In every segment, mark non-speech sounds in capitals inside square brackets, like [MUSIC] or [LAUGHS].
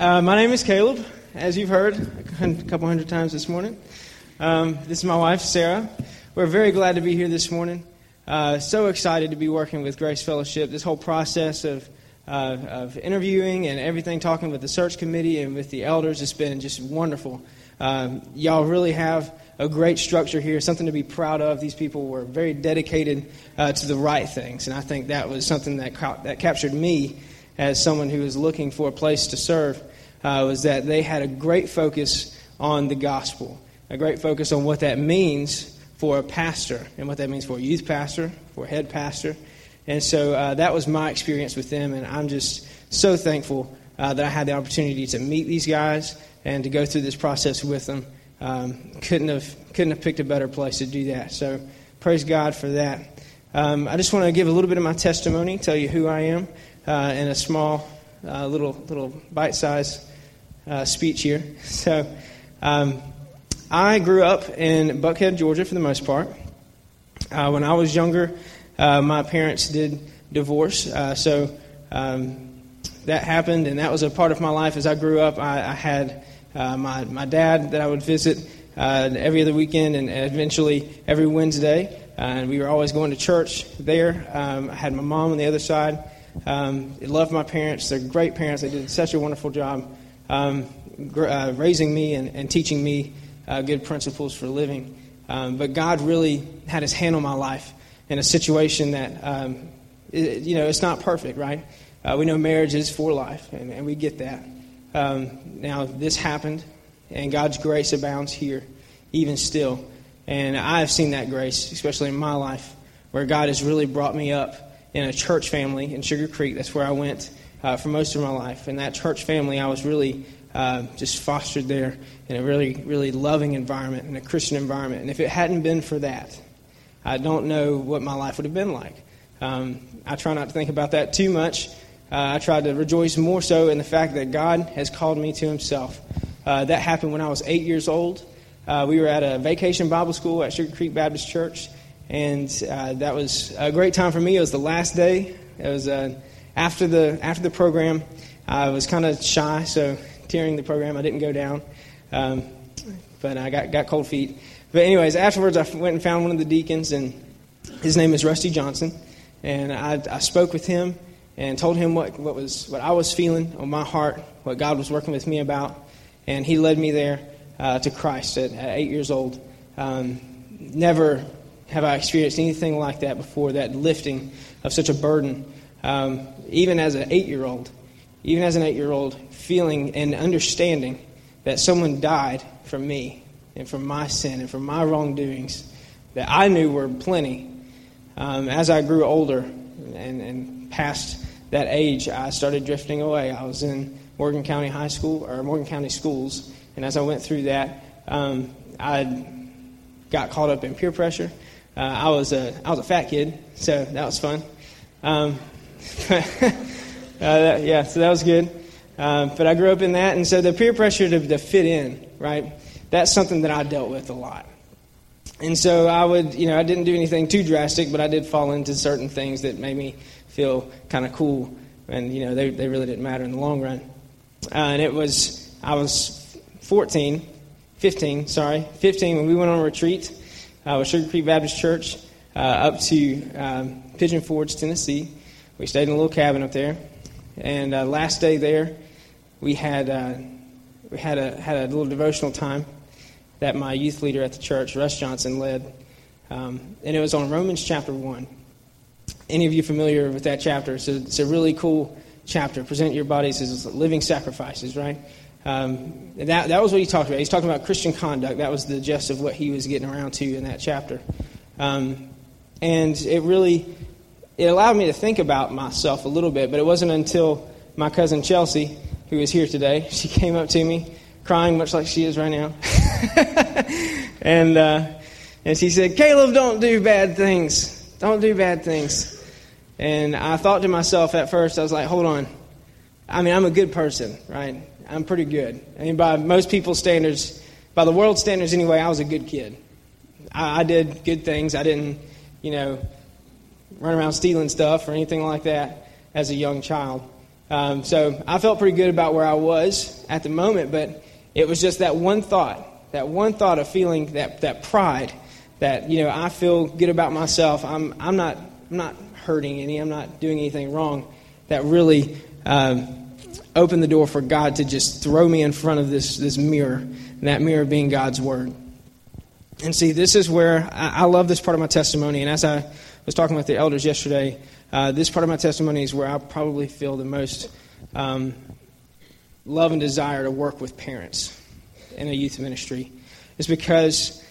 Uh, my name is Caleb, as you've heard a couple hundred times this morning. Um, this is my wife, Sarah. We're very glad to be here this morning. Uh, so excited to be working with Grace Fellowship. This whole process of, uh, of interviewing and everything, talking with the search committee and with the elders, has been just wonderful. Um, y'all really have a great structure here, something to be proud of. These people were very dedicated uh, to the right things, and I think that was something that, ca- that captured me as someone who was looking for a place to serve. Uh, was that they had a great focus on the gospel, a great focus on what that means for a pastor and what that means for a youth pastor, for a head pastor. And so uh, that was my experience with them, and I'm just so thankful uh, that I had the opportunity to meet these guys and to go through this process with them. Um, couldn't have couldn't have picked a better place to do that. So praise God for that. Um, I just want to give a little bit of my testimony, tell you who I am, uh, in a small, uh, little little bite-sized uh, speech here. So um, I grew up in Buckhead, Georgia, for the most part. Uh, when I was younger, uh, my parents did divorce, uh, so um, that happened, and that was a part of my life. As I grew up, I, I had uh, my, my dad that I would visit uh, every other weekend and eventually every Wednesday. And we were always going to church there. Um, I had my mom on the other side. Um, I loved my parents. They're great parents. They did such a wonderful job um, uh, raising me and, and teaching me uh, good principles for living. Um, but God really had his hand on my life in a situation that, um, it, you know, it's not perfect, right? Uh, we know marriage is for life, and, and we get that. Um, now, this happened, and God's grace abounds here, even still. And I have seen that grace, especially in my life, where God has really brought me up in a church family in Sugar Creek. That's where I went uh, for most of my life. And that church family, I was really uh, just fostered there in a really, really loving environment, in a Christian environment. And if it hadn't been for that, I don't know what my life would have been like. Um, I try not to think about that too much uh, I try to rejoice more so in the fact that God has called me to Himself. Uh, that happened when I was eight years old. Uh, we were at a vacation Bible school at Sugar Creek Baptist Church, and uh, that was a great time for me. It was the last day. It was uh, after the after the program. I was kind of shy, so during the program I didn't go down, um, but I got got cold feet. But anyways, afterwards I went and found one of the deacons, and his name is Rusty Johnson, and I, I spoke with him and told him what, what, was, what I was feeling on my heart, what God was working with me about. And he led me there uh, to Christ at, at, eight years old. Um, never have I experienced anything like that before, that lifting of such a burden. Um, even as an eight year old, even as an eight year old, feeling and understanding that someone died for me and for my sin and for my wrongdoings that I knew were plenty. Um, as I grew older and, and past that age, I started drifting away. I was in Morgan County High School or Morgan County Schools, and as I went through that, um, I got caught up in peer pressure. Uh, I was a I was a fat kid, so that was fun. Um, [LAUGHS] uh, that, yeah, so that was good. Um, but I grew up in that, and so the peer pressure to, to fit in, right? That's something that I dealt with a lot. And so I would, you know, I didn't do anything too drastic, but I did fall into certain things that made me feel kind of cool, and you know they they really didn't matter in the long run. Uh, and it was I was 14, 15, sorry, 15 when we went on a retreat uh, with Sugar Creek Baptist Church uh, up to um, Pigeon Forge, Tennessee. We stayed in a little cabin up there, and uh, last day there, we had uh, we had a had a little devotional time that my youth leader at the church, Russ Johnson, led, um, and it was on Romans chapter one any of you familiar with that chapter? It's a, it's a really cool chapter. Present your bodies as living sacrifices, right? Um, that, that was what he talked about. He's talking about Christian conduct. That was the gist of what he was getting around to in that chapter. Um, and it really it allowed me to think about myself a little bit, but it wasn't until my cousin Chelsea, who is here today, [LAUGHS] she came up to me crying much like she is right now. [LAUGHS] and, uh, and she said, Caleb, don't do bad things. Don't do bad things. And I thought to myself at first, I was like, hold on. I mean, I'm a good person, right? I'm pretty good. I mean, by most people's standards, by the world standards anyway, I was a good kid. I, I did good things. I didn't, you know, run around stealing stuff or anything like that as a young child. Um, so I felt pretty good about where I was at the moment, but it was just that one thought, that one thought of feeling that, that pride, that, you know, I feel good about myself. I'm, I'm, not, I'm not hurting any, I'm not doing anything wrong, that really um, opened the door for God to just throw me in front of this, this mirror, and that mirror being God's Word. And see, this is where I, I love this part of my testimony, and as I was talking with the elders yesterday, uh, this part of my testimony is where I probably feel the most um, love and desire to work with parents in a youth ministry. Is because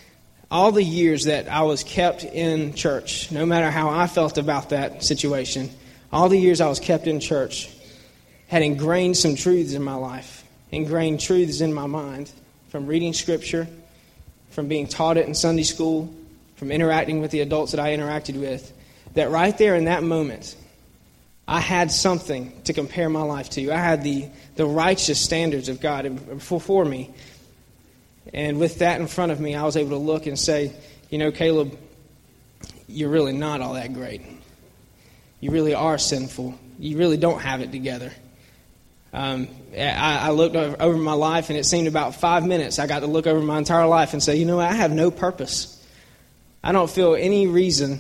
all the years that I was kept in church, no matter how I felt about that situation, all the years I was kept in church had ingrained some truths in my life, ingrained truths in my mind from reading scripture, from being taught it in Sunday school, from interacting with the adults that I interacted with that right there in that moment, I had something to compare my life to. I had the, the righteous standards of God before me. And with that in front of me, I was able to look and say, you know, Caleb, you're really not all that great. You really are sinful. You really don't have it together. Um, I, I, looked over, my life, and it seemed about five minutes I got to look over my entire life and say, you know, I have no purpose. I don't feel any reason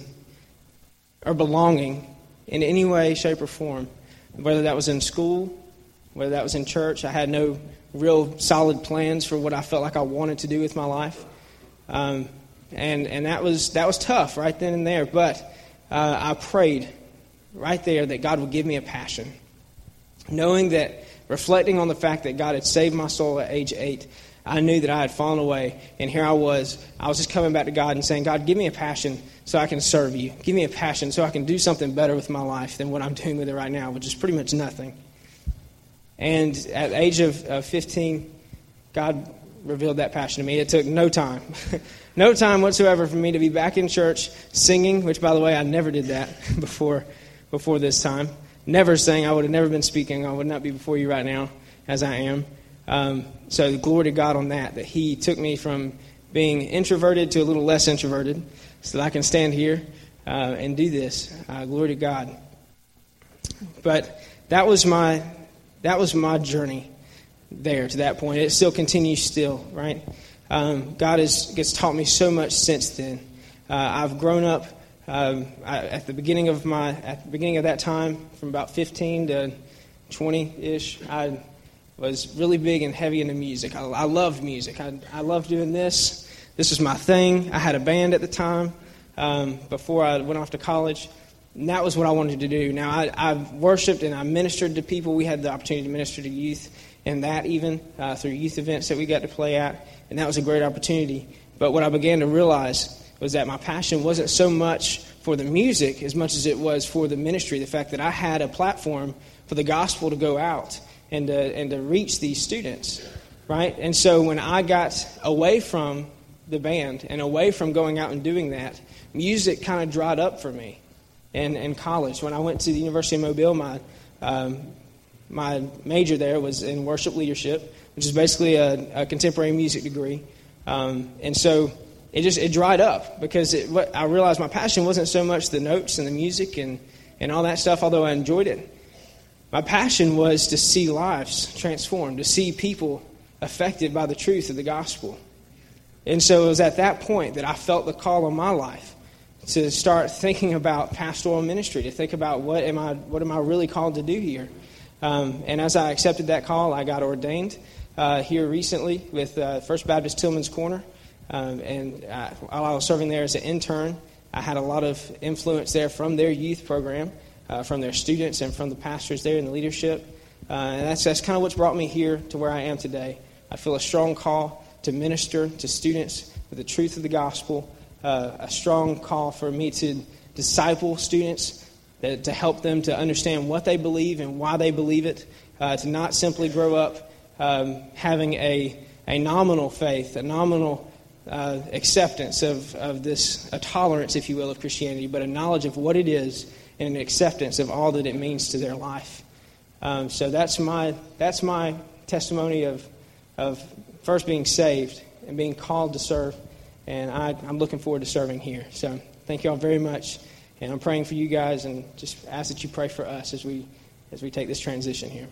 or belonging in any way, shape, or form. Whether that was in school, whether that was in church, I had no real solid plans for what I felt like I wanted to do with my life. Um, and and that was that was tough right then and there. But uh, I prayed right there that God would give me a passion, knowing that reflecting on the fact that God had saved my soul at age eight, I knew that I had fallen away, and here I was. I was just coming back to God and saying, God, give me a passion so I can serve you. Give me a passion so I can do something better with my life than what I'm doing with it right now, which is pretty much nothing. And at the age of, of 15, God revealed that passion to me. It took no time, [LAUGHS] no time whatsoever for me to be back in church singing, which, by the way, I never did that [LAUGHS] before, before this time. Never sang. I would have never been speaking. I would not be before you right now as I am. Um, so glory to God on that, that He took me from being introverted to a little less introverted so that I can stand here uh, and do this. Uh, glory to God. But that was my that was my journey there to that point. It still continues still, right? Um, God has gets taught me so much since then. Uh, I've grown up um, I, at the beginning of my at the beginning of that time, from about 15 to 20 ish. I was really big and heavy into music. I, I loved music. I, I loved doing this. This was my thing. I had a band at the time um, before I went off to college. And that was what I wanted to do. Now, I, I worshiped and I ministered to people. We had the opportunity to minister to youth, and that even uh, through youth events that we got to play at. And that was a great opportunity. But what I began to realize was that my passion wasn't so much for the music as much as it was for the ministry. The fact that I had a platform for the gospel to go out and to, and to reach these students, right? And so when I got away from the band and away from going out and doing that, music kind of dried up for me in, in college. When I went to the University of Mobile, my, um, my major there was in worship leadership, which is basically a, a contemporary music degree. Um, and so it just it dried up because it, what, I realized my passion wasn't so much the notes and the music and, and all that stuff, although I enjoyed it. My passion was to see lives transformed, to see people affected by the truth of the gospel. And so it was at that point that I felt the call on my life to start thinking about pastoral ministry, to think about what am I, what am I really called to do here. Um, and as I accepted that call, I got ordained uh, here recently with uh, First Baptist Tillman's Corner. Um, and I, while I was serving there as an intern, I had a lot of influence there from their youth program uh, from their students and from the pastors there and the leadership. Uh, and that's, that's kind of what's brought me here to where I am today. I feel a strong call to minister to students with the truth of the gospel, uh, a strong call for me to disciple students, that, to help them to understand what they believe and why they believe it, uh, to not simply grow up um, having a, a nominal faith, a nominal uh, acceptance of, of this, a tolerance, if you will, of Christianity, but a knowledge of what it is and an acceptance of all that it means to their life. Um, so that's my, that's my testimony of, of first being saved and being called to serve. And I, I'm looking forward to serving here. So thank you all very much. And I'm praying for you guys and just ask that you pray for us as we as we take this transition here.